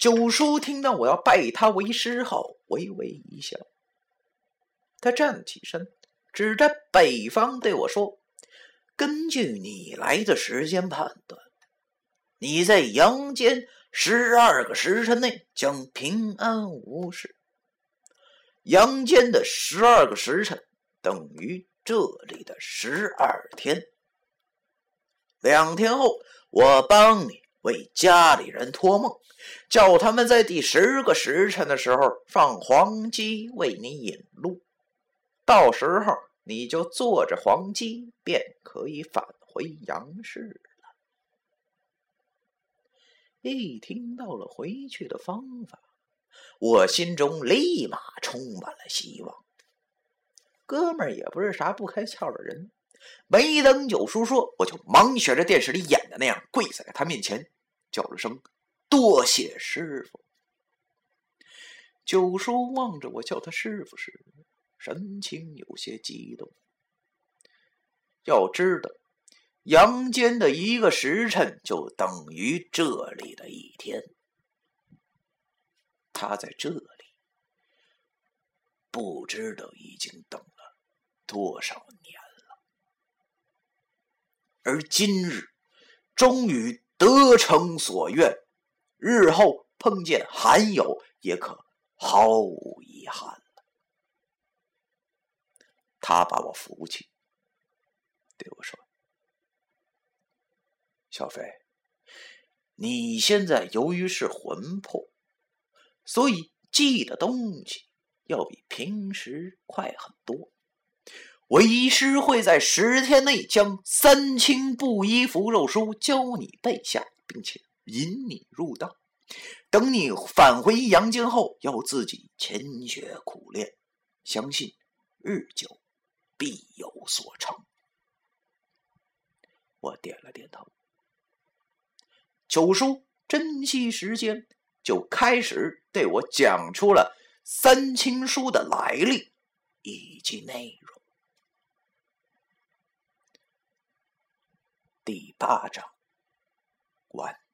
九叔听到我要拜他为师后，微微一笑。他站起身，指着北方对我说：“根据你来的时间判断，你在阳间十二个时辰内将平安无事。阳间的十二个时辰等于这里的十二天。两天后，我帮你。”为家里人托梦，叫他们在第十个时辰的时候放黄鸡为你引路，到时候你就坐着黄鸡便可以返回阳世了。一听到了回去的方法，我心中立马充满了希望。哥们儿也不是啥不开窍的人。没等九叔说，我就忙学着电视里演的那样跪在他面前，叫了声“多谢师傅”。九叔望着我叫他师傅时，神情有些激动。要知道，阳间的一个时辰就等于这里的一天。他在这里，不知道已经等了多少年。而今日，终于得偿所愿，日后碰见罕友，也可毫无遗憾了。他把我扶起，对我说：“小飞，你现在由于是魂魄，所以记的东西要比平时快很多。”为师会在十天内将三清布衣符咒书教你背下，并且引你入道。等你返回阳间后，要自己勤学苦练，相信日久必有所成。我点了点头。九叔珍惜时间，就开始对我讲出了三清书的来历以及内容。第八章完。